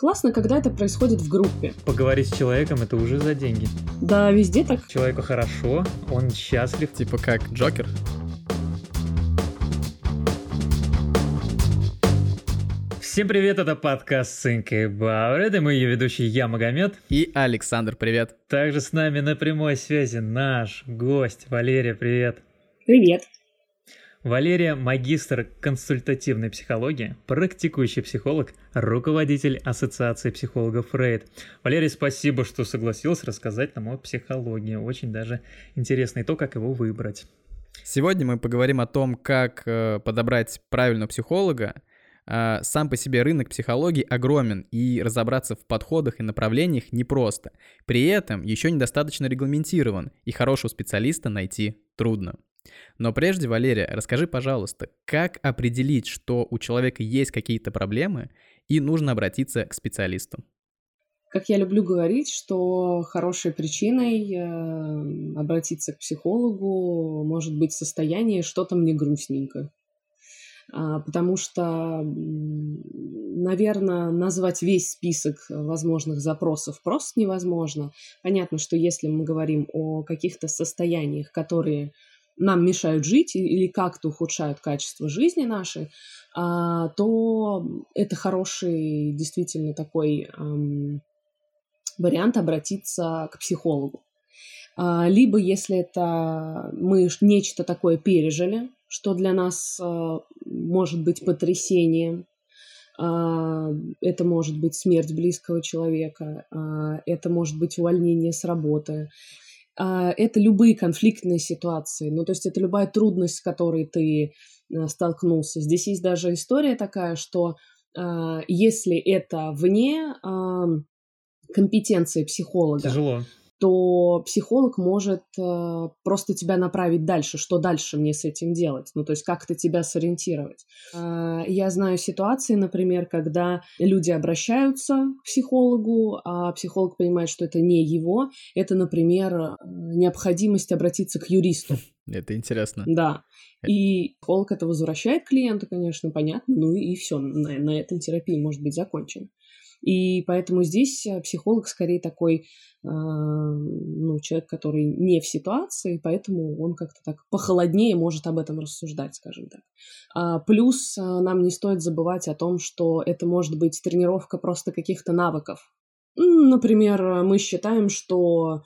Классно, когда это происходит в группе. Поговорить с человеком это уже за деньги. Да, везде так. Человеку хорошо, он счастлив. Типа как Джокер? Всем привет, это подкаст Think About It, и мы ее ведущий я, Магомед. И Александр, привет. Также с нами на прямой связи наш гость Валерия, привет. Привет. Валерия – магистр консультативной психологии, практикующий психолог, руководитель Ассоциации психологов Фрейд. Валерия, спасибо, что согласилась рассказать нам о психологии. Очень даже интересно и то, как его выбрать. Сегодня мы поговорим о том, как э, подобрать правильного психолога. Э, сам по себе рынок психологии огромен, и разобраться в подходах и направлениях непросто. При этом еще недостаточно регламентирован, и хорошего специалиста найти трудно. Но прежде, Валерия, расскажи, пожалуйста, как определить, что у человека есть какие-то проблемы и нужно обратиться к специалисту? Как я люблю говорить, что хорошей причиной э, обратиться к психологу может быть состояние что-то мне грустненько. А, потому что, наверное, назвать весь список возможных запросов просто невозможно. Понятно, что если мы говорим о каких-то состояниях, которые нам мешают жить или как-то ухудшают качество жизни нашей, а, то это хороший действительно такой вариант обратиться к психологу. А, либо если это мы нечто такое пережили, что для нас а, может быть потрясением, это может быть смерть близкого человека, это может быть увольнение с работы, это любые конфликтные ситуации. Ну, то есть это любая трудность, с которой ты а, столкнулся. Здесь есть даже история такая, что а, если это вне компетенции психолога, Тяжело то психолог может э, просто тебя направить дальше, что дальше мне с этим делать, ну то есть как-то тебя сориентировать. Э, я знаю ситуации, например, когда люди обращаются к психологу, а психолог понимает, что это не его, это, например, необходимость обратиться к юристу. Это интересно. Да. И психолог это возвращает клиенту, конечно, понятно, ну и все, на, на этом терапия может быть закончена. И поэтому здесь э, психолог скорее такой а, ну, человек, который не в ситуации, поэтому он как-то так похолоднее может об этом рассуждать, скажем так. А, плюс а, нам не стоит забывать о том, что это может быть тренировка просто каких-то навыков. Например, мы считаем, что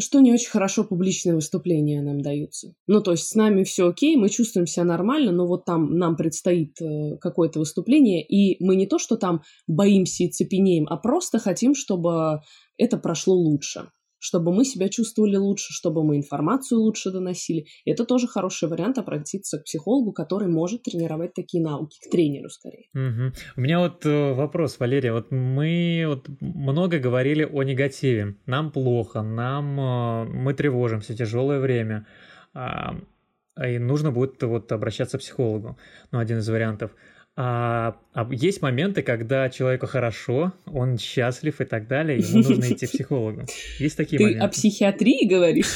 что не очень хорошо публичные выступления нам даются. Ну, то есть с нами все окей, мы чувствуем себя нормально, но вот там нам предстоит э, какое-то выступление, и мы не то, что там боимся и цепенеем, а просто хотим, чтобы это прошло лучше чтобы мы себя чувствовали лучше, чтобы мы информацию лучше доносили. Это тоже хороший вариант обратиться к психологу, который может тренировать такие науки, к тренеру скорее. Угу. У меня вот э, вопрос, Валерия. Вот мы вот много говорили о негативе. Нам плохо, нам э, мы тревожимся, тяжелое время. А, и нужно будет вот обращаться к психологу. Ну, один из вариантов. А, а есть моменты, когда человеку хорошо, он счастлив и так далее, ему нужно идти к психологу. Есть такие Ты моменты. о психиатрии говоришь?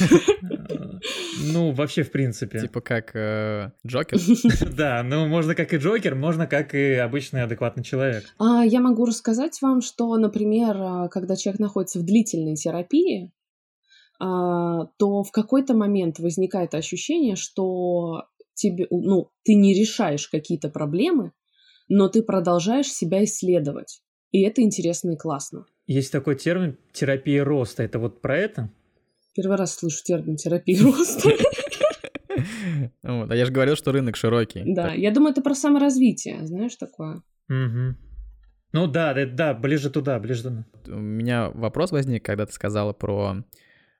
Ну, вообще, в принципе. Типа как э, Джокер? Да, ну, можно как и Джокер, можно как и обычный адекватный человек. А, я могу рассказать вам, что, например, а, когда человек находится в длительной терапии, а, то в какой-то момент возникает ощущение, что тебе, ну, ты не решаешь какие-то проблемы, но ты продолжаешь себя исследовать. И это интересно и классно. Есть такой термин терапия роста. Это вот про это? Первый раз слышу термин терапия роста. Вот, а я же говорил, что рынок широкий. Да, я думаю, это про саморазвитие, знаешь, такое. Угу. Ну да, да, да, ближе туда, ближе туда. У меня вопрос возник, когда ты сказала про,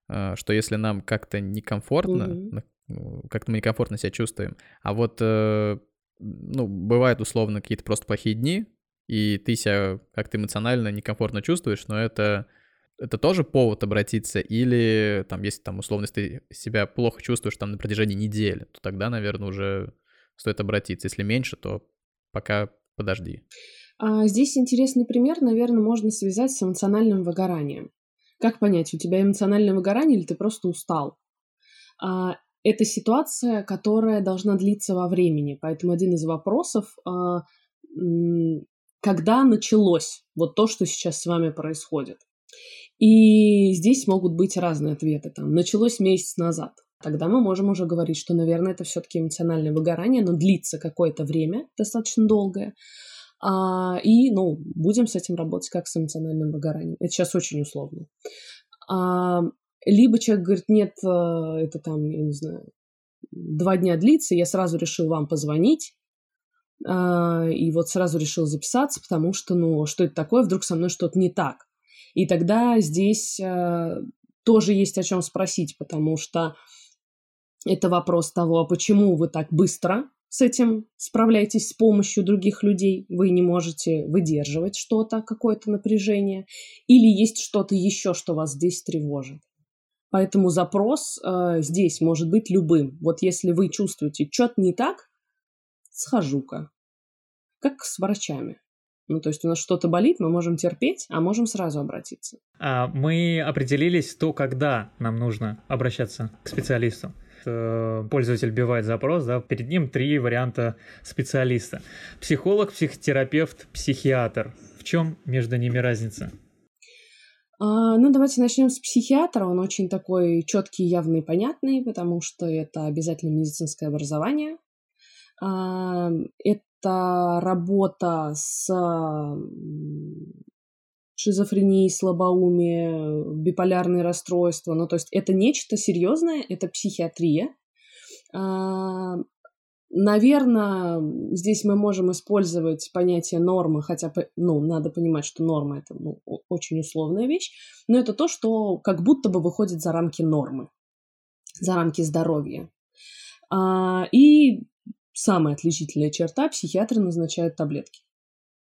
э, что если нам как-то некомфортно, угу. как-то мы некомфортно себя чувствуем, а вот э, ну, бывают условно какие-то просто плохие дни, и ты себя как-то эмоционально некомфортно чувствуешь, но это, это тоже повод обратиться, или там, если там условно, ты себя плохо чувствуешь там на протяжении недели, то тогда, наверное, уже стоит обратиться. Если меньше, то пока подожди. А здесь интересный пример, наверное, можно связать с эмоциональным выгоранием. Как понять, у тебя эмоциональное выгорание или ты просто устал? Это ситуация, которая должна длиться во времени. Поэтому один из вопросов, а, когда началось вот то, что сейчас с вами происходит. И здесь могут быть разные ответы. Там, началось месяц назад. Тогда мы можем уже говорить, что, наверное, это все-таки эмоциональное выгорание, но длится какое-то время, достаточно долгое. А, и, ну, будем с этим работать как с эмоциональным выгоранием. Это сейчас очень условно. А, либо человек говорит, нет, э, это там, я не знаю, два дня длится, я сразу решил вам позвонить, а, и вот сразу решил записаться, потому что, ну, что это такое, вдруг со мной что-то не так. И тогда здесь э, тоже есть о чем спросить, потому что это вопрос того, а почему вы так быстро с этим справляетесь с помощью других людей, вы не можете выдерживать что-то, какое-то напряжение, или есть что-то еще, что вас здесь тревожит. Поэтому запрос э, здесь может быть любым. Вот если вы чувствуете, что-то не так, схожу-ка. Как с врачами. Ну, то есть у нас что-то болит, мы можем терпеть, а можем сразу обратиться. А мы определились то, когда нам нужно обращаться к специалисту. Э, пользователь бивает запрос, да, перед ним три варианта специалиста. Психолог, психотерапевт, психиатр. В чем между ними разница? А, ну, давайте начнем с психиатра. Он очень такой четкий, явный, понятный, потому что это обязательно медицинское образование. А, это работа с шизофренией, слабоумие, биполярные расстройства. Ну, то есть это нечто серьезное, это психиатрия. Наверное, здесь мы можем использовать понятие нормы, хотя, ну, надо понимать, что норма это ну, очень условная вещь, но это то, что как будто бы выходит за рамки нормы, за рамки здоровья. А, и самая отличительная черта – психиатры назначают таблетки.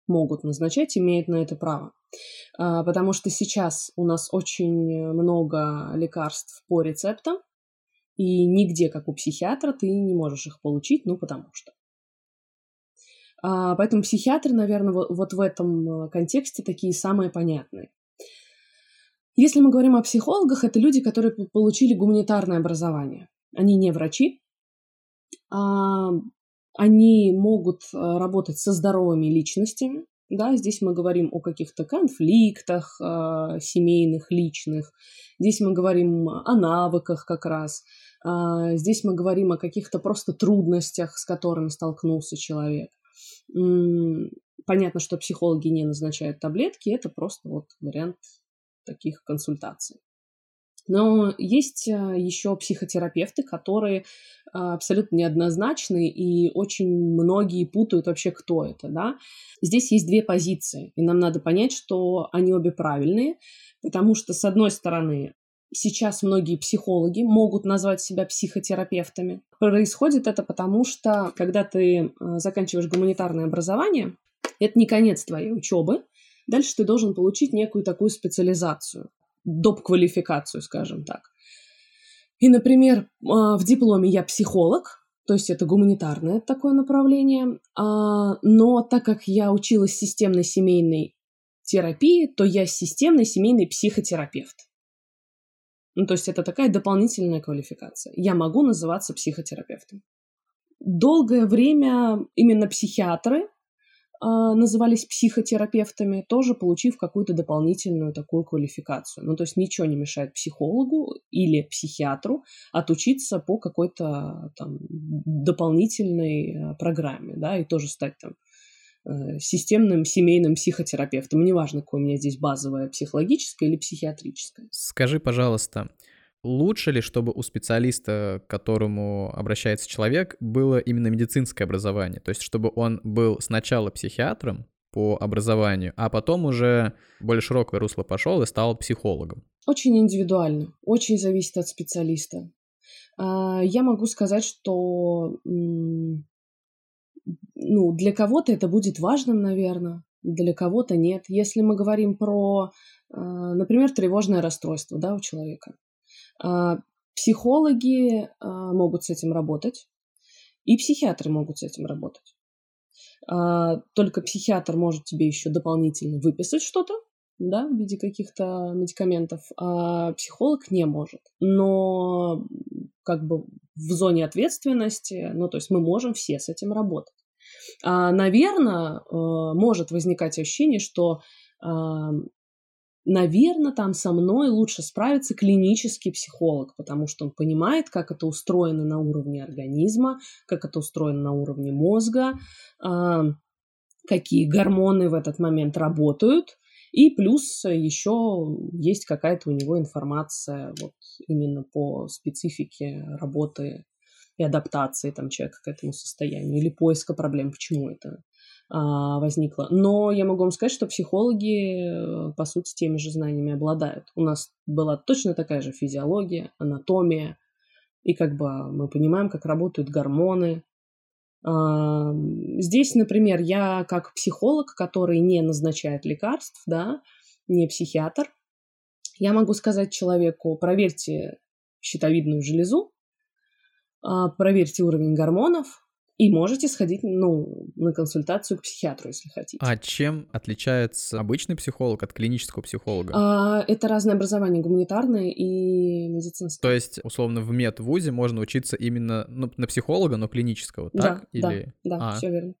Могут назначать, имеют на это право. А, потому что сейчас у нас очень много лекарств по рецептам, и нигде, как у психиатра, ты не можешь их получить, ну, потому что. А, поэтому психиатры, наверное, вот, в этом контексте такие самые понятные. Если мы говорим о психологах, это люди, которые получили гуманитарное образование. Они не врачи, а, они могут работать со здоровыми личностями, да, здесь мы говорим о каких-то конфликтах э, семейных, личных. Здесь мы говорим о навыках как раз. Э, здесь мы говорим о каких-то просто трудностях, с которыми столкнулся человек. Понятно, что психологи не назначают таблетки, это просто вот вариант таких консультаций. Но есть э, еще психотерапевты, которые э, абсолютно неоднозначны, и очень многие путают вообще, кто это. Да? Здесь есть две позиции, и нам надо понять, что они обе правильные, потому что, с одной стороны, сейчас многие психологи могут назвать себя психотерапевтами. Происходит это потому, что когда ты э, заканчиваешь гуманитарное образование, это не конец твоей учебы, Дальше ты должен получить некую такую специализацию доп. квалификацию, скажем так. И, например, а, в дипломе я психолог, то есть это гуманитарное такое направление, а, но так как я училась системной семейной терапии, то я системный семейный психотерапевт. Ну, то есть это такая дополнительная квалификация. Я могу называться психотерапевтом. Долгое время именно психиатры назывались психотерапевтами, тоже получив какую-то дополнительную такую квалификацию. Ну, то есть ничего не мешает психологу или психиатру отучиться по какой-то там дополнительной э, программе, да, и тоже стать там э, системным семейным психотерапевтом. Неважно, какое у меня здесь базовое психологическое или психиатрическое. Скажи, пожалуйста, Лучше ли, чтобы у специалиста, к которому обращается человек, было именно медицинское образование? То есть, чтобы он был сначала психиатром по образованию, а потом уже более широкое русло пошел и стал психологом? Очень индивидуально, очень зависит от специалиста. А, я могу сказать, что ну, для кого-то это будет важным, наверное, для кого-то нет. Если мы говорим про, а, например, тревожное расстройство да, у человека, психологи а, могут с этим работать, и психиатры могут с этим работать. А, только психиатр может тебе еще дополнительно выписать что-то, да, в виде каких-то медикаментов, а психолог не может. Но как бы в зоне ответственности, ну, то есть мы можем все с этим работать. А, наверное, э, может возникать ощущение, что наверное, там со мной лучше справится клинический психолог, потому что он понимает, как это устроено на уровне организма, как это устроено на уровне мозга, какие гормоны в этот момент работают, и плюс еще есть какая-то у него информация вот именно по специфике работы и адаптации там человека к этому состоянию или поиска проблем, почему это а, возникло. Но я могу вам сказать, что психологи, э, по сути, теми же знаниями обладают. У нас была точно такая же физиология, анатомия, и как бы мы понимаем, как работают гормоны. А, здесь, например, я как психолог, который не назначает лекарств, да, не психиатр, я могу сказать человеку, проверьте щитовидную железу, а, проверьте уровень гормонов, и можете сходить ну, на консультацию к психиатру, если хотите. А чем отличается обычный психолог от клинического психолога? А, это разное образование, гуманитарное и медицинское. То есть, условно, в медвузе можно учиться именно ну, на психолога, но клинического, так? Да, Или... да, да, а. все верно.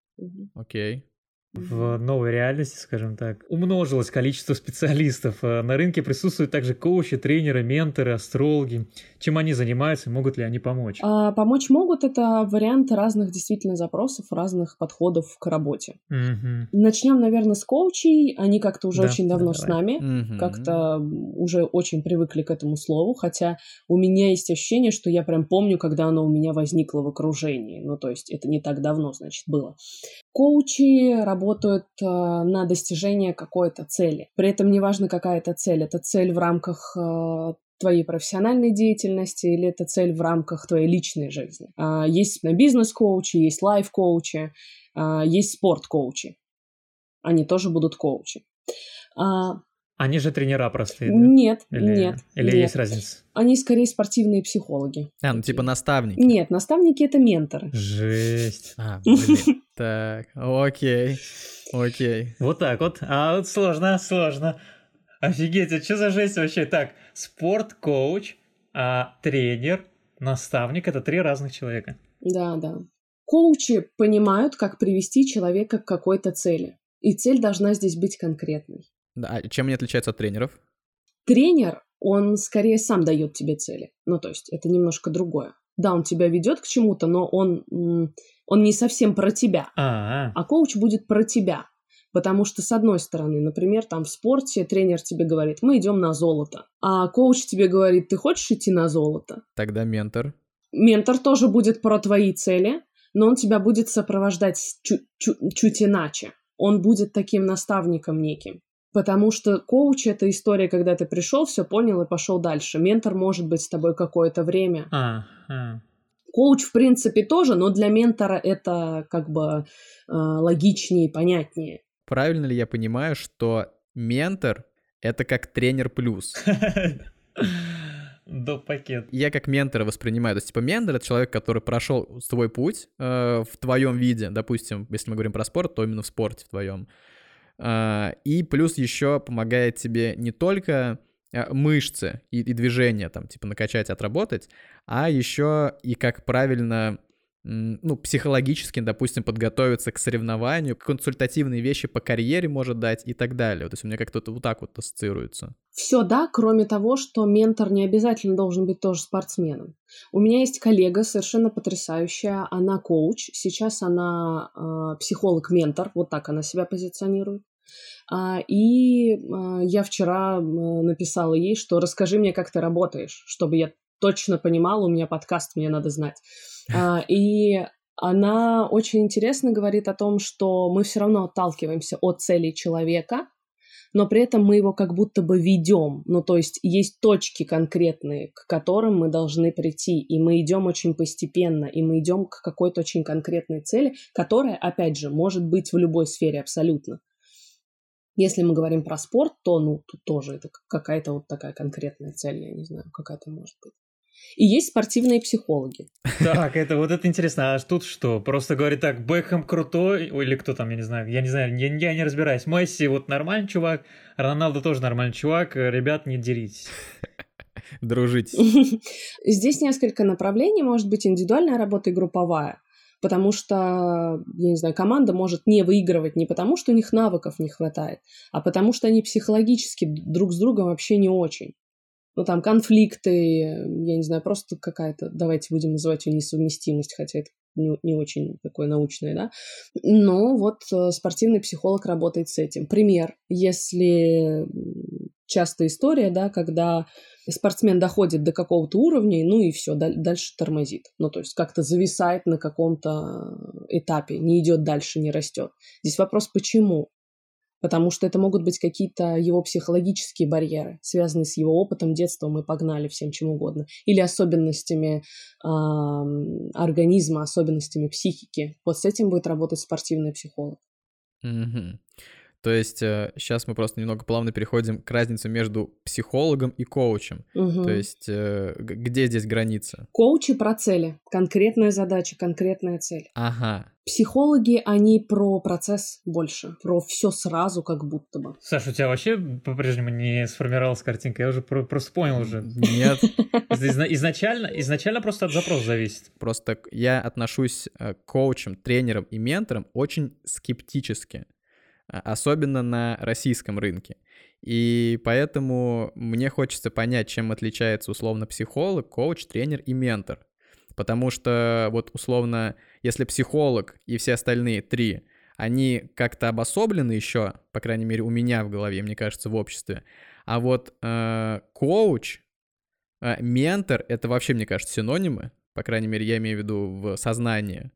Окей в новой реальности, скажем так, умножилось количество специалистов. Э, на рынке присутствуют также коучи, тренеры, менторы, астрологи. Чем они занимаются и могут ли они помочь? А, помочь могут это варианты разных действительно запросов, разных подходов к работе. Угу. Начнем, наверное, с коучей. Они как-то уже да, очень давно да, с нами, угу. как-то уже очень привыкли к этому слову, хотя у меня есть ощущение, что я прям помню, когда оно у меня возникло в окружении. Ну, то есть это не так давно, значит, было. Коучи работают э, на достижение какой-то цели. При этом неважно, какая это цель. Это цель в рамках э, твоей профессиональной деятельности или это цель в рамках твоей личной жизни. А, есть бизнес-коучи, есть лайф-коучи, а, есть спорт-коучи. Они тоже будут коучи. А, они же тренера простые, да? Нет, или, нет. Или нет. есть разница? Они скорее спортивные психологи. А, ну типа наставники. Нет, наставники — это менторы. Жесть. А, блин. Так, окей, окей. Вот так вот. А вот сложно, сложно. Офигеть, а что за жесть вообще? Так, спорт-коуч, а тренер, наставник — это три разных человека. Да, да. Коучи понимают, как привести человека к какой-то цели. И цель должна здесь быть конкретной. Да, а чем они отличаются от тренеров? Тренер, он скорее сам дает тебе цели. Ну, то есть это немножко другое. Да, он тебя ведет к чему-то, но он, он не совсем про тебя. А-а-а. А коуч будет про тебя. Потому что, с одной стороны, например, там в спорте тренер тебе говорит, мы идем на золото. А коуч тебе говорит, ты хочешь идти на золото? Тогда ментор. Ментор тоже будет про твои цели, но он тебя будет сопровождать чуть, чуть, чуть иначе. Он будет таким наставником неким. Потому что коуч — это история, когда ты пришел, все понял и пошел дальше. Ментор может быть с тобой какое-то время. А, а. Коуч, в принципе, тоже, но для ментора это как бы э, логичнее, понятнее. Правильно ли я понимаю, что ментор — это как тренер плюс? До пакет. Я как ментора воспринимаю. То есть, типа, ментор — это человек, который прошел свой путь э, в твоем виде. Допустим, если мы говорим про спорт, то именно в спорте в твоем. А, и плюс еще помогает тебе не только а, мышцы и, и движения там, типа, накачать, отработать, а еще и как правильно ну, психологически, допустим, подготовиться к соревнованию, консультативные вещи по карьере может дать и так далее. То есть у меня как-то вот так вот ассоциируется. Все, да, кроме того, что ментор не обязательно должен быть тоже спортсменом. У меня есть коллега совершенно потрясающая, она коуч, сейчас она э, психолог-ментор, вот так она себя позиционирует. А, и а, я вчера написала ей, что расскажи мне, как ты работаешь, чтобы я точно понимала, у меня подкаст, мне надо знать. А, и она очень интересно говорит о том, что мы все равно отталкиваемся от целей человека, но при этом мы его как будто бы ведем. Ну, то есть есть точки конкретные, к которым мы должны прийти, и мы идем очень постепенно, и мы идем к какой-то очень конкретной цели, которая, опять же, может быть в любой сфере абсолютно. Если мы говорим про спорт, то, ну, тут тоже это какая-то вот такая конкретная цель, я не знаю, какая-то может быть. И есть спортивные психологи. Так, это вот это интересно. А тут что? Просто говорит так, Бэхэм крутой, или кто там, я не знаю, я не знаю, я, я не разбираюсь. Месси вот нормальный чувак, Роналдо тоже нормальный чувак, ребят, не деритесь. Дружить. Здесь несколько направлений, может быть индивидуальная работа и групповая. Потому что, я не знаю, команда может не выигрывать не потому, что у них навыков не хватает, а потому что они психологически друг с другом вообще не очень. Ну, там конфликты, я не знаю, просто какая-то, давайте будем называть ее несовместимость, хотя это не, не очень такое научное, да. Но вот э, спортивный психолог работает с этим. Пример, если частая история, да, когда спортсмен доходит до какого-то уровня, ну и все, дальше тормозит. Ну, то есть как-то зависает на каком-то этапе, не идет дальше, не растет. Здесь вопрос, почему? Потому что это могут быть какие-то его психологические барьеры, связанные с его опытом детства, мы погнали всем чем угодно, или особенностями э, организма, особенностями психики. Вот с этим будет работать спортивный психолог. Mm-hmm. То есть сейчас э, мы просто немного плавно переходим к разнице между психологом и коучем. Угу. То есть э, где здесь граница? Коучи про цели. Конкретная задача, конкретная цель. Ага. Психологи, они про процесс больше, про все сразу как будто бы. Саша, у тебя вообще по-прежнему не сформировалась картинка? Я уже про- просто понял уже. Нет. Изначально, изначально просто от запроса зависит. Просто я отношусь э, к коучам, тренерам и менторам очень скептически. А, особенно на российском рынке. И поэтому мне хочется понять, чем отличается условно психолог, коуч, тренер и ментор. Потому что вот условно, если психолог и все остальные три, они как-то обособлены еще, по крайней мере, у меня в голове, мне кажется, в обществе. А вот э, коуч, э, ментор — это вообще, мне кажется, синонимы. По крайней мере, я имею в виду в сознании.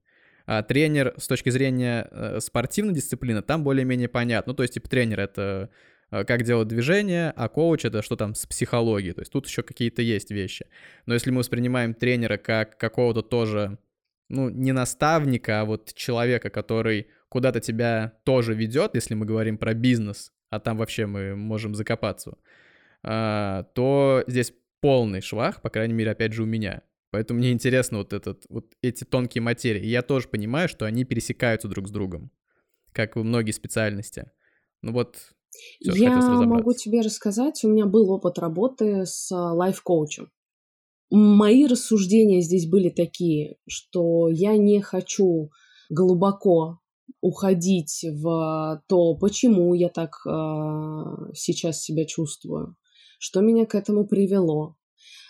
А тренер с точки зрения э, спортивной дисциплины там более-менее понятно. Ну, то есть, типа, тренер — это э, как делать движение, а коуч — это что там с психологией. То есть тут еще какие-то есть вещи. Но если мы воспринимаем тренера как какого-то тоже, ну, не наставника, а вот человека, который куда-то тебя тоже ведет, если мы говорим про бизнес, а там вообще мы можем закопаться, а, то здесь полный швах, по крайней мере, опять же, у меня. Поэтому мне интересно вот, этот, вот эти тонкие материи. И я тоже понимаю, что они пересекаются друг с другом, как и многие специальности. Ну вот, все, я могу тебе рассказать, у меня был опыт работы с лайф-коучем. Мои рассуждения здесь были такие, что я не хочу глубоко уходить в то, почему я так э, сейчас себя чувствую, что меня к этому привело,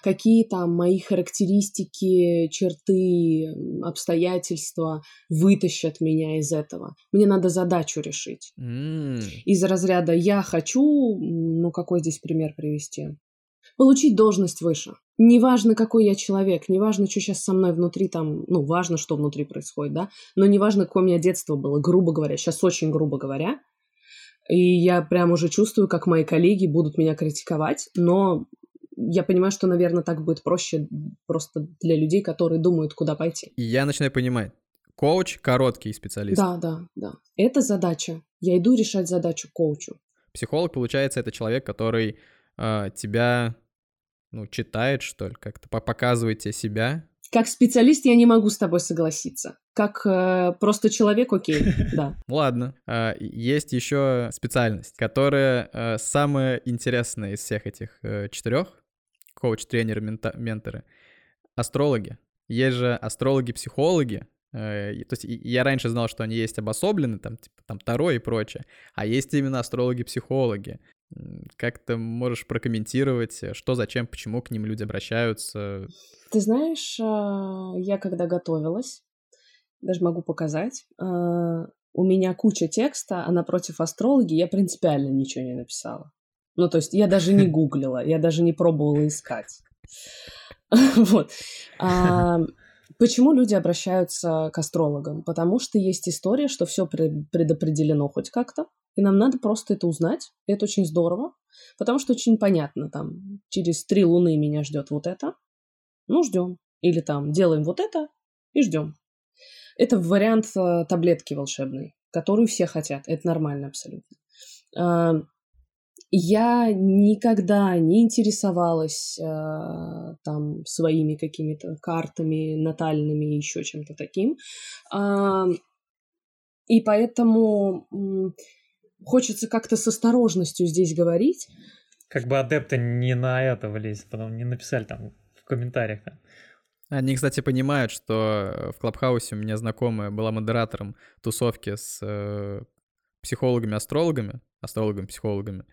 какие там мои характеристики, черты, обстоятельства вытащат меня из этого. Мне надо задачу решить. Mm. Из разряда «я хочу», ну какой здесь пример привести? Получить должность выше. Неважно, какой я человек, неважно, что сейчас со мной внутри там, ну, важно, что внутри происходит, да, но неважно, какое у меня детство было, грубо говоря, сейчас очень грубо говоря, и я прям уже чувствую, как мои коллеги будут меня критиковать, но я понимаю, что, наверное, так будет проще просто для людей, которые думают, куда пойти. И я начинаю понимать. Коуч — короткий специалист. Да, да, да. Это задача. Я иду решать задачу коучу. Психолог, получается, это человек, который э, тебя, ну, читает, что ли, как-то показывает тебе себя. Как специалист я не могу с тобой согласиться. Как э, просто человек, окей, да. Ладно. Э, есть еще специальность, которая э, самая интересная из всех этих э, четырех коуч, тренеры, менторы, астрологи. Есть же астрологи-психологи, э, то есть я раньше знал, что они есть обособлены, там, типа, там, Таро и прочее, а есть именно астрологи-психологи. Как ты можешь прокомментировать, что, зачем, почему к ним люди обращаются? Ты знаешь, а, я когда готовилась, даже могу показать, у меня куча текста, а напротив астрологи я принципиально ничего не написала. Ну, то есть я даже не гуглила, я даже не пробовала искать. Вот. Почему люди обращаются к астрологам? Потому что есть история, что все предопределено хоть как-то, и нам надо просто это узнать. И это очень здорово, потому что очень понятно, там, через три луны меня ждет вот это, ну, ждем. Или там, делаем вот это и ждем. Это вариант э, таблетки волшебной, которую все хотят. Это нормально абсолютно. Я никогда не интересовалась э, там своими какими-то картами натальными и еще чем-то таким. Э, и поэтому э, хочется как-то с осторожностью здесь говорить. Как бы адепты не на это влезть, потом не написали там в комментариях. Там. Они, кстати, понимают, что в Клабхаусе у меня знакомая была модератором тусовки с э, психологами-астрологами, астрологами-психологами.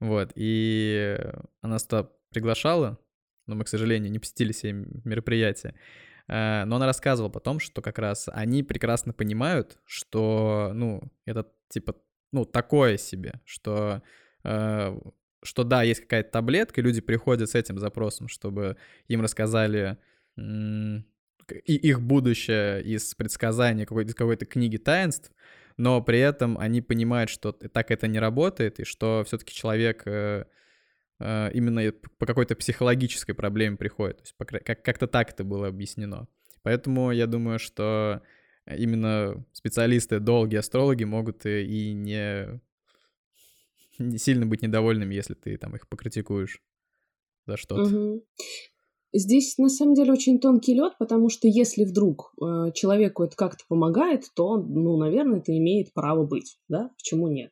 Вот, и она нас приглашала, но мы, к сожалению, не посетили все мероприятия. Э, но она рассказывала потом, что как раз они прекрасно понимают, что, ну, это типа, ну, такое себе, что, э, что да, есть какая-то таблетка, люди приходят с этим запросом, чтобы им рассказали и их будущее из предсказания какой-то, какой-то книги таинств, но при этом они понимают, что так это не работает, и что все-таки человек э, э, именно по какой-то психологической проблеме приходит. То есть как- как-то так это было объяснено. Поэтому я думаю, что именно специалисты, долгие астрологи могут и не, не сильно быть недовольными, если ты там их покритикуешь за что-то. Угу. Здесь на самом деле очень тонкий лед, потому что если вдруг э, человеку это как-то помогает, то, ну, наверное, это имеет право быть, да? Почему нет?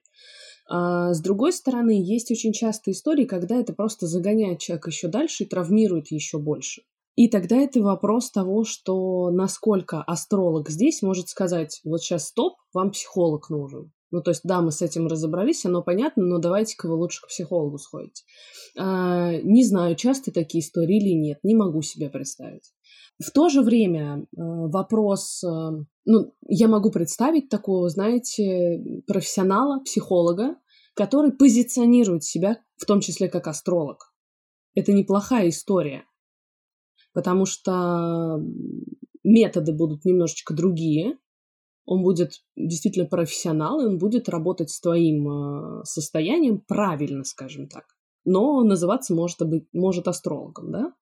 А, с другой стороны, есть очень частые истории, когда это просто загоняет человека еще дальше и травмирует еще больше. И тогда это вопрос того, что насколько астролог здесь может сказать, вот сейчас стоп, вам психолог нужен. Ну, то есть, да, мы с этим разобрались, оно понятно, но давайте-ка вы лучше к психологу сходите. А, не знаю, часто такие истории или нет, не могу себе представить. В то же время э, вопрос, э, ну, я могу представить такого, знаете, профессионала, психолога, который позиционирует себя в том числе как астролог. Это неплохая история, потому что методы будут немножечко другие, он будет действительно профессионал, и он будет работать с твоим э, состоянием правильно, скажем так. Но называться может, быть, может астрологом, да?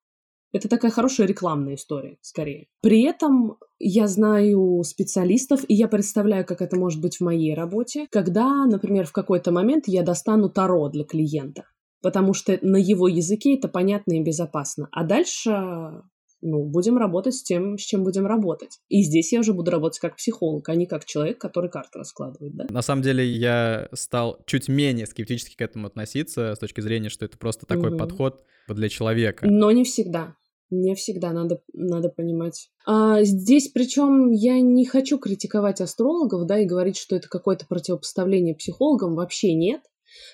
Это такая хорошая рекламная история, скорее. При этом я знаю специалистов, и я представляю, как это может быть в моей работе, когда, например, в какой-то момент я достану таро для клиента потому что на его языке это понятно и безопасно. А дальше ну, будем работать с тем, с чем будем работать. И здесь я уже буду работать как психолог, а не как человек, который карты раскладывает, да? На самом деле я стал чуть менее скептически к этому относиться с точки зрения, что это просто такой угу. подход для человека. Но не всегда. Не всегда надо, надо понимать. А здесь, причем, я не хочу критиковать астрологов, да, и говорить, что это какое-то противопоставление психологам, вообще нет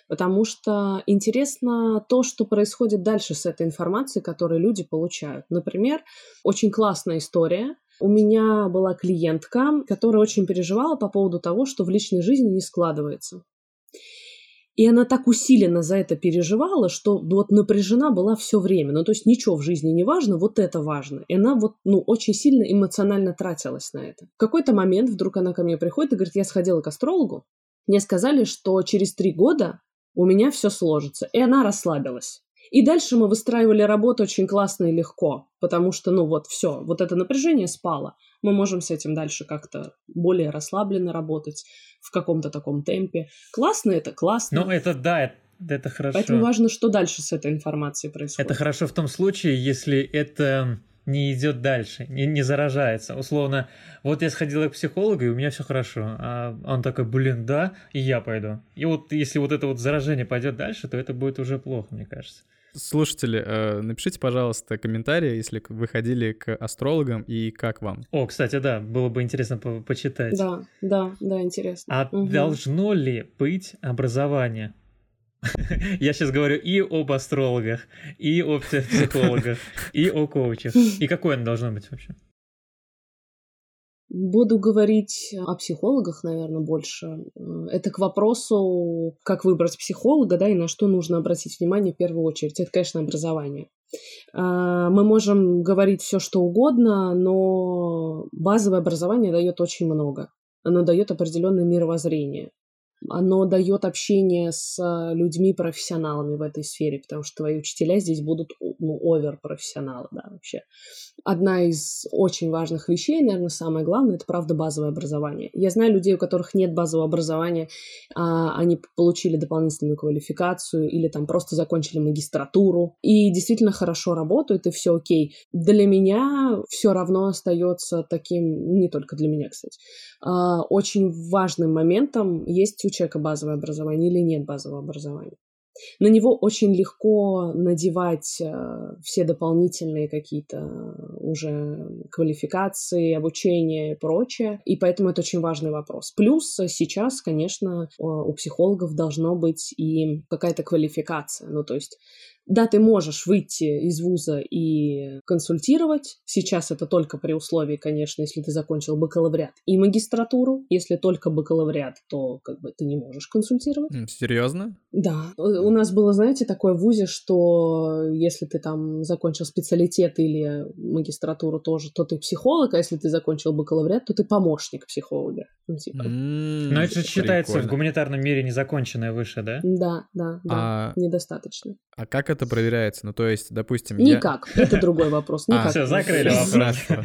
потому что интересно то, что происходит дальше с этой информацией, которую люди получают. Например, очень классная история. У меня была клиентка, которая очень переживала по поводу того, что в личной жизни не складывается. И она так усиленно за это переживала, что вот напряжена была все время. Ну, то есть ничего в жизни не важно, вот это важно. И она вот, ну, очень сильно эмоционально тратилась на это. В какой-то момент вдруг она ко мне приходит и говорит, я сходила к астрологу, мне сказали, что через три года у меня все сложится. И она расслабилась. И дальше мы выстраивали работу очень классно и легко, потому что, ну вот, все, вот это напряжение спало. Мы можем с этим дальше как-то более расслабленно работать в каком-то таком темпе. Классно это, классно. Ну, это да, это, это хорошо. Поэтому важно, что дальше с этой информацией происходит. Это хорошо в том случае, если это не идет дальше, не, не заражается. Условно, вот я сходила к психологу, и у меня все хорошо. А он такой, блин, да, и я пойду. И вот если вот это вот заражение пойдет дальше, то это будет уже плохо, мне кажется. Слушатели, э, напишите, пожалуйста, комментарии, если вы ходили к астрологам и как вам. О, кстати, да, было бы интересно по почитать. Да, да, да, интересно. А угу. должно ли быть образование? Я сейчас говорю и об астрологах, и о психологах, и о коучах. И какое оно должно быть вообще? Буду говорить о психологах, наверное, больше. Это к вопросу, как выбрать психолога, да, и на что нужно обратить внимание в первую очередь. Это, конечно, образование. А, мы можем говорить все, что угодно, но базовое образование дает очень много. Оно дает определенное мировоззрение оно дает общение с а, людьми-профессионалами в этой сфере, потому что твои учителя здесь будут ну, овер-профессионалы, да, вообще. Одна из очень важных вещей, наверное, самое главное, это, правда, базовое образование. Я знаю людей, у которых нет базового образования, а они получили дополнительную квалификацию или там просто закончили магистратуру и действительно хорошо работают, и все окей. Для меня все равно остается таким, не только для меня, кстати, а, очень важным моментом есть у человека базовое образование или нет базового образования. На него очень легко надевать э, все дополнительные какие-то уже квалификации, обучение и прочее, и поэтому это очень важный вопрос. Плюс сейчас, конечно, у психологов должно быть и какая-то квалификация, ну то есть да, ты можешь выйти из вуза и консультировать. Сейчас это только при условии, конечно, если ты закончил бакалавриат и магистратуру. Если только бакалавриат, то как бы ты не можешь консультировать. Серьезно? Да. У нас было, знаете, такое в ВУЗе, что если ты там закончил специалитет или магистратуру тоже, то ты психолог, а если ты закончил бакалавриат, то ты помощник психолога. Ну, типа. Но это же считается в гуманитарном мире незаконченное выше, да? Да, да, да. А... Недостаточно. А как это проверяется? Ну, то есть, допустим... Никак. Я... Это другой вопрос. А, Никак. А, все, закрыли вопрос. Хорошо.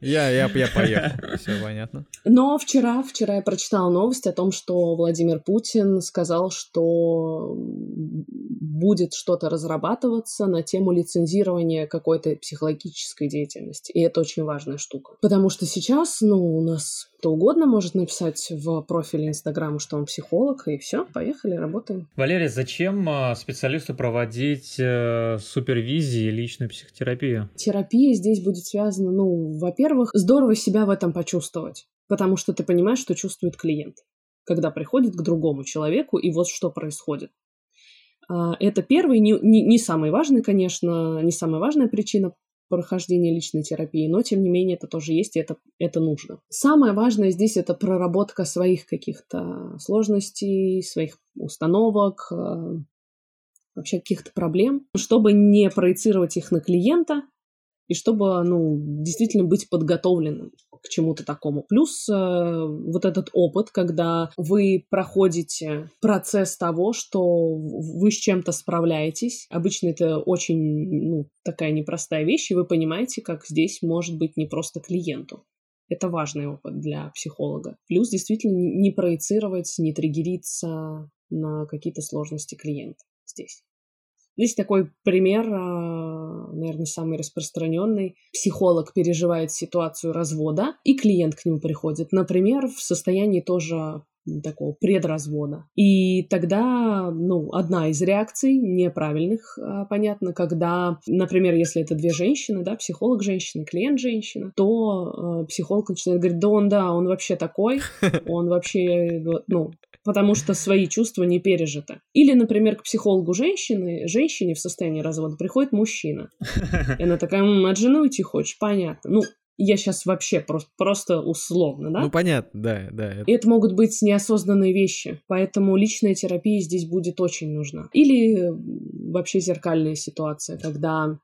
Я, я, я поехал. Все понятно. Но вчера, вчера я прочитала новость о том, что Владимир Путин сказал, что будет что-то разрабатываться на тему лицензирования какой-то психологической деятельности. И это очень важная штука. Потому что сейчас, ну, у нас кто угодно может написать в профиле Инстаграма, что он психолог, и все, поехали, работаем. Валерий, зачем а, специалисту проводить э, супервизии и личную психотерапию? Терапия здесь будет связана, ну, во-первых, здорово себя в этом почувствовать, потому что ты понимаешь, что чувствует клиент, когда приходит к другому человеку, и вот что происходит. А, это первый, не, не, не самый важный, конечно, не самая важная причина прохождения личной терапии, но тем не менее это тоже есть, и это, это нужно. Самое важное здесь это проработка своих каких-то сложностей, своих установок, э, вообще каких-то проблем, чтобы не проецировать их на клиента, и чтобы, ну, действительно быть подготовленным к чему-то такому. Плюс э, вот этот опыт, когда вы проходите процесс того, что вы с чем-то справляетесь. Обычно это очень, ну, такая непростая вещь, и вы понимаете, как здесь может быть не просто клиенту. Это важный опыт для психолога. Плюс действительно не проецировать, не триггериться на какие-то сложности клиента здесь. Есть такой пример, а, наверное, самый распространенный. Психолог переживает ситуацию развода, и клиент к нему приходит, например, в состоянии тоже такого предразвода. И тогда, ну, одна из реакций неправильных, а, понятно, когда, например, если это две женщины, да, психолог женщина, клиент женщина, то э, психолог начинает говорить, да он, да, он вообще такой, он вообще, ну, потому что свои чувства не пережиты. Или, например, к психологу женщины, женщине в состоянии развода приходит мужчина. И она такая, М, от жены уйти хочешь? Понятно. Ну, я сейчас вообще просто, просто условно, да? Ну, понятно, да, да. Это... И это могут быть неосознанные вещи, поэтому личная терапия здесь будет очень нужна. Или вообще зеркальная ситуация, когда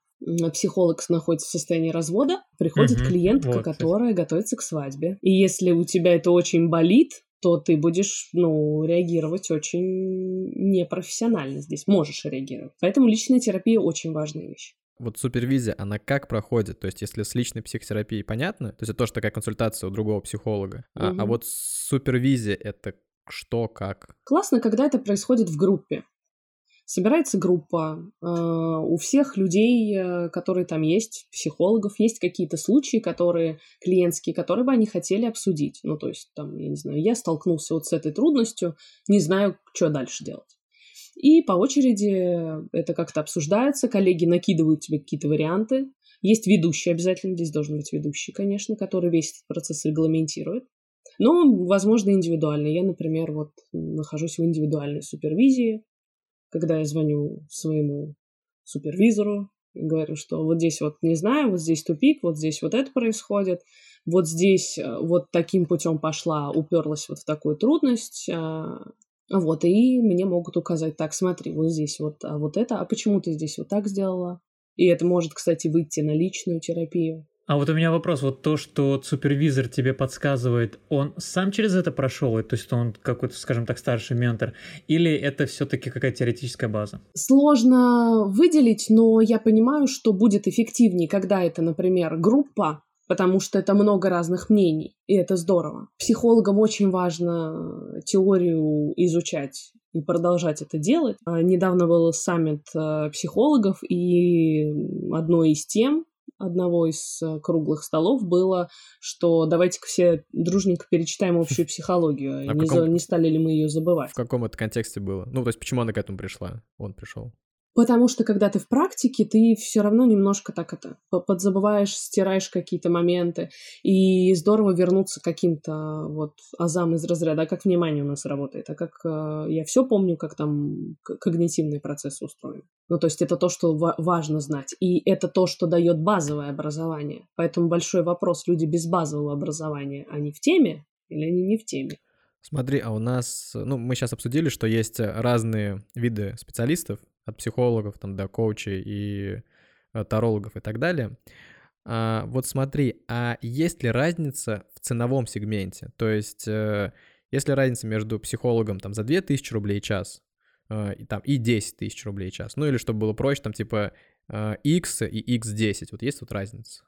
психолог находится в состоянии развода, приходит угу, клиентка, вот, которая готовится к свадьбе. И если у тебя это очень болит, то ты будешь, ну, реагировать очень непрофессионально здесь. Можешь реагировать. Поэтому личная терапия очень важная вещь. Вот супервизия, она как проходит? То есть, если с личной психотерапией понятно, то есть это тоже такая консультация у другого психолога. А, угу. а вот супервизия это что, как? Классно, когда это происходит в группе. Собирается группа, э, у всех людей, э, которые там есть, психологов, есть какие-то случаи, которые клиентские, которые бы они хотели обсудить. Ну, то есть, там, я не знаю, я столкнулся вот с этой трудностью, не знаю, что дальше делать. И по очереди это как-то обсуждается, коллеги накидывают тебе какие-то варианты. Есть ведущий обязательно, здесь должен быть ведущий, конечно, который весь этот процесс регламентирует. Но, возможно, индивидуально. Я, например, вот нахожусь в индивидуальной супервизии, когда я звоню своему супервизору и говорю, что вот здесь вот не знаю, вот здесь тупик, вот здесь вот это происходит, вот здесь э, вот таким путем пошла, уперлась вот в такую трудность, а, вот, и мне могут указать, так, смотри, вот здесь вот, а вот это, а почему ты здесь вот так сделала? И это может, кстати, выйти на личную терапию. А вот у меня вопрос, вот то, что супервизор тебе подсказывает, он сам через это прошел, то есть он какой-то, скажем так, старший ментор, или это все-таки какая-то теоретическая база? Сложно выделить, но я понимаю, что будет эффективнее, когда это, например, группа, потому что это много разных мнений, и это здорово. Психологам очень важно теорию изучать и продолжать это делать. А, недавно был саммит э, психологов, и одной из тем одного из э, круглых столов было, что давайте-ка все дружненько перечитаем общую психологию, а не, каком... за... не стали ли мы ее забывать. В каком это контексте было? Ну, то есть почему она к этому пришла? Он пришел. Потому что когда ты в практике, ты все равно немножко так это подзабываешь, стираешь какие-то моменты. И здорово вернуться к каким-то вот азам из разряда, а как внимание у нас работает, а как э, я все помню, как там когнитивные процессы устроены. Ну, то есть это то, что ва- важно знать. И это то, что дает базовое образование. Поэтому большой вопрос, люди без базового образования, они в теме или они не в теме? Смотри, а у нас, ну, мы сейчас обсудили, что есть разные виды специалистов, от психологов там до коучей и э, тарологов и так далее. А, вот смотри, а есть ли разница в ценовом сегменте? То есть, э, есть ли разница между психологом там за 2000 рублей час э, и, там, и 10 тысяч рублей час? Ну или чтобы было проще, там типа X и X10, вот есть тут разница?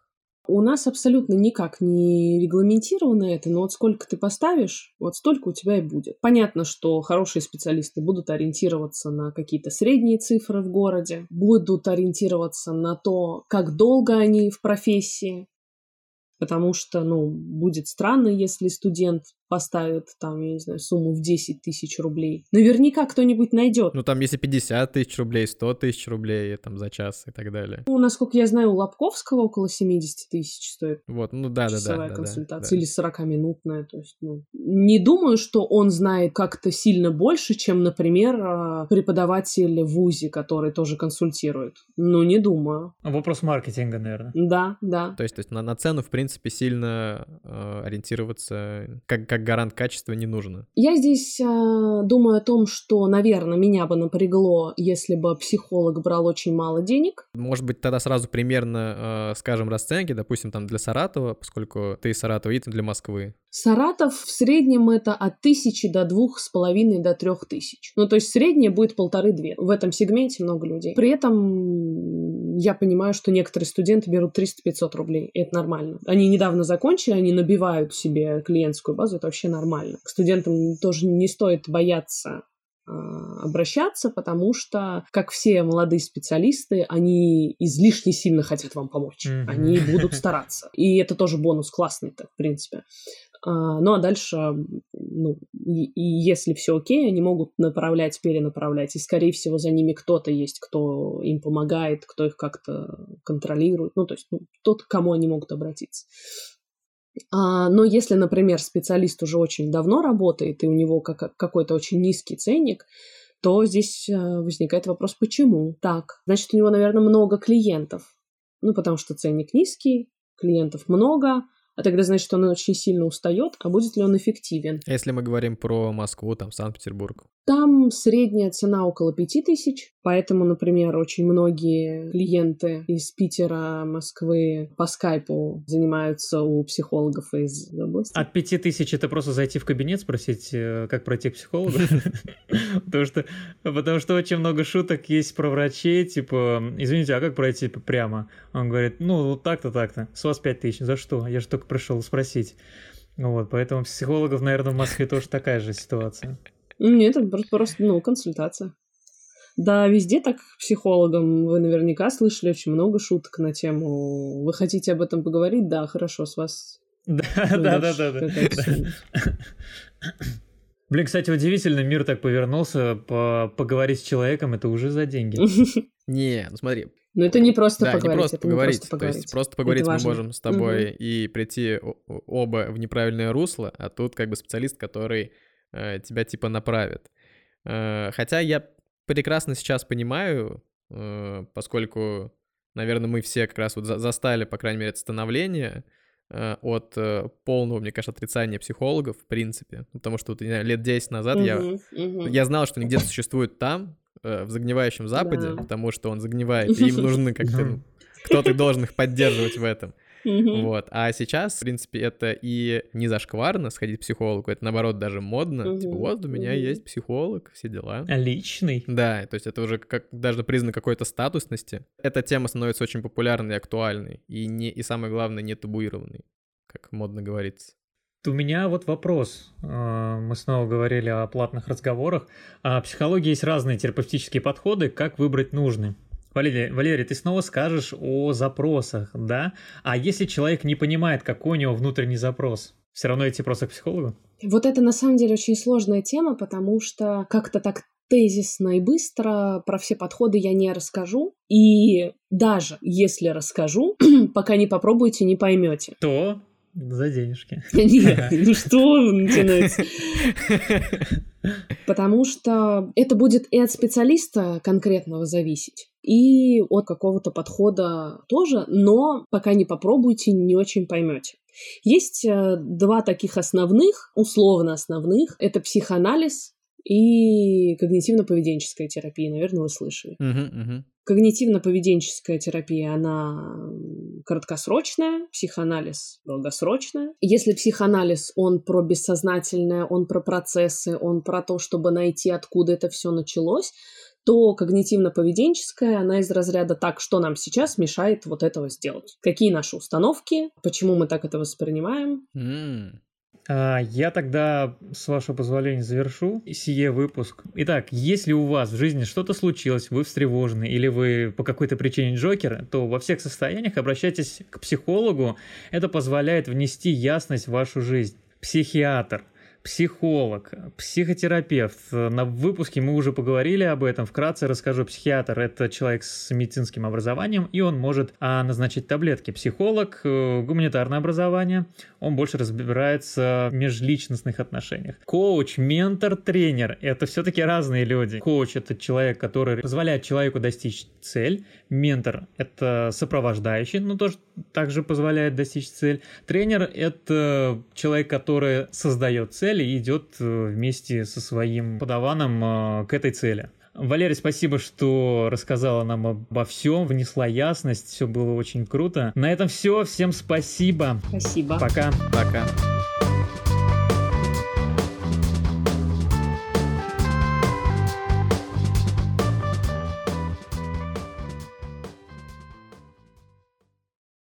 У нас абсолютно никак не регламентировано это, но вот сколько ты поставишь, вот столько у тебя и будет. Понятно, что хорошие специалисты будут ориентироваться на какие-то средние цифры в городе, будут ориентироваться на то, как долго они в профессии, потому что, ну, будет странно, если студент поставит там, я не знаю, сумму в 10 тысяч рублей. Наверняка кто-нибудь найдет. Ну, там, если 50 тысяч рублей, 100 тысяч рублей там за час и так далее. Ну, насколько я знаю, у Лобковского около 70 тысяч стоит. Вот, ну да, да, да. консультация. Да, да. Или 40-минутная. То есть, ну, не думаю, что он знает как-то сильно больше, чем, например, а, преподаватель в ВУЗе, который тоже консультирует. Ну, не думаю. Вопрос маркетинга, наверное. Да, да. То есть, то есть на, на цену, в принципе, сильно э, ориентироваться, как, как как гарант качества не нужно. Я здесь э, думаю о том, что, наверное, меня бы напрягло, если бы психолог брал очень мало денег. Может быть, тогда сразу примерно, э, скажем, расценки, допустим, там для Саратова, поскольку ты из Саратова, и для Москвы. Саратов в среднем это от тысячи до двух с половиной до трех тысяч. Ну, то есть среднее будет полторы-две. В этом сегменте много людей. При этом я понимаю, что некоторые студенты берут 300-500 рублей. И это нормально. Они недавно закончили, они набивают себе клиентскую базу. Это вообще нормально. К студентам тоже не стоит бояться а, обращаться, потому что, как все молодые специалисты, они излишне сильно хотят вам помочь. Mm-hmm. Они будут стараться. И это тоже бонус классный-то, в принципе. А, ну а дальше, ну, и, и если все окей, они могут направлять, перенаправлять. И, скорее всего, за ними кто-то есть, кто им помогает, кто их как-то контролирует. Ну, то есть ну, тот, к кому они могут обратиться. А, но если, например, специалист уже очень давно работает, и у него как, какой-то очень низкий ценник, то здесь а, возникает вопрос, почему так? Значит, у него, наверное, много клиентов. Ну, потому что ценник низкий, клиентов много, а тогда значит, он очень сильно устает, а будет ли он эффективен? Если мы говорим про Москву, там, Санкт-Петербург. Там средняя цена около 5000, поэтому, например, очень многие клиенты из Питера, Москвы по скайпу занимаются у психологов из области. От 5000 это просто зайти в кабинет, спросить, э, как пройти к психологу? Потому что, потому что очень много шуток есть про врачей, типа, извините, а как пройти прямо? Он говорит, ну, вот так-то, так-то, с вас 5000, за что? Я же только пришел спросить. Вот, поэтому психологов, наверное, в Москве тоже такая же ситуация. Нет, это просто, ну, консультация. Да, везде так психологам. Вы наверняка слышали очень много шуток на тему «Вы хотите об этом поговорить?» Да, хорошо, с вас... Да, да, да, да, да. Блин, кстати, удивительно, мир так повернулся, по поговорить с человеком это уже за деньги. Не, ну смотри. Ну это не просто да, поговорить. Не просто поговорить. Не просто поговорить. То есть просто поговорить мы можем с тобой и прийти оба в неправильное русло, а тут как бы специалист, который Э, тебя типа направит. Э, хотя я прекрасно сейчас понимаю, э, поскольку, наверное, мы все как раз вот застали, по крайней мере, это становление от полного, мне кажется, отрицания психологов, в принципе. Потому что вот, лет 10 назад uh-huh, я, uh-huh. я знал, что они где-то существуют там, в загнивающем Западе, да. потому что он загнивает, и им нужны как-то... Ну, кто-то должен их поддерживать в этом. Вот. А сейчас, в принципе, это и не зашкварно сходить к психологу, это наоборот даже модно. Типа, вот у меня есть психолог, все дела. Личный. Да, то есть это уже как даже признак какой-то статусности. Эта тема становится очень популярной и актуальной, и, не, и самое главное, не табуированной, как модно говорится. У меня вот вопрос. А, мы снова говорили о платных разговорах. А в психологии есть разные терапевтические подходы. Как выбрать нужный? Валерий, Валерий, ты снова скажешь о запросах, да? А если человек не понимает, какой у него внутренний запрос, все равно идти просто к психологу? Вот это на самом деле очень сложная тема, потому что как-то так тезисно и быстро про все подходы я не расскажу. И даже если расскажу, пока не попробуете, не поймете. То за денежки. Нет, ну что начинается? Потому что это будет и от специалиста конкретного зависеть, и от какого-то подхода тоже, но пока не попробуйте, не очень поймете. Есть э, два таких основных, условно основных. Это психоанализ и когнитивно-поведенческая терапия. Наверное, вы слышали. Uh-huh, uh-huh. Когнитивно-поведенческая терапия, она краткосрочная, психоанализ долгосрочная. Если психоанализ, он про бессознательное, он про процессы, он про то, чтобы найти, откуда это все началось, то когнитивно-поведенческая, она из разряда «так, что нам сейчас мешает вот этого сделать? Какие наши установки? Почему мы так это воспринимаем?» mm. А, я тогда, с вашего позволения, завершу сие выпуск. Итак, если у вас в жизни что-то случилось, вы встревожены или вы по какой-то причине Джокер, то во всех состояниях обращайтесь к психологу. Это позволяет внести ясность в вашу жизнь. Психиатр – психолог, психотерапевт. На выпуске мы уже поговорили об этом. Вкратце расскажу. Психиатр – это человек с медицинским образованием, и он может а, назначить таблетки. Психолог э, – гуманитарное образование. Он больше разбирается в межличностных отношениях. Коуч, ментор, тренер – это все-таки разные люди. Коуч – это человек, который позволяет человеку достичь цель. Ментор – это сопровождающий, но тоже также позволяет достичь цель. Тренер – это человек, который создает цель, цели и идет э, вместе со своим подаваном э, к этой цели. Валерий, спасибо, что рассказала нам обо всем, внесла ясность, все было очень круто. На этом все, всем спасибо. Спасибо. Пока. Пока.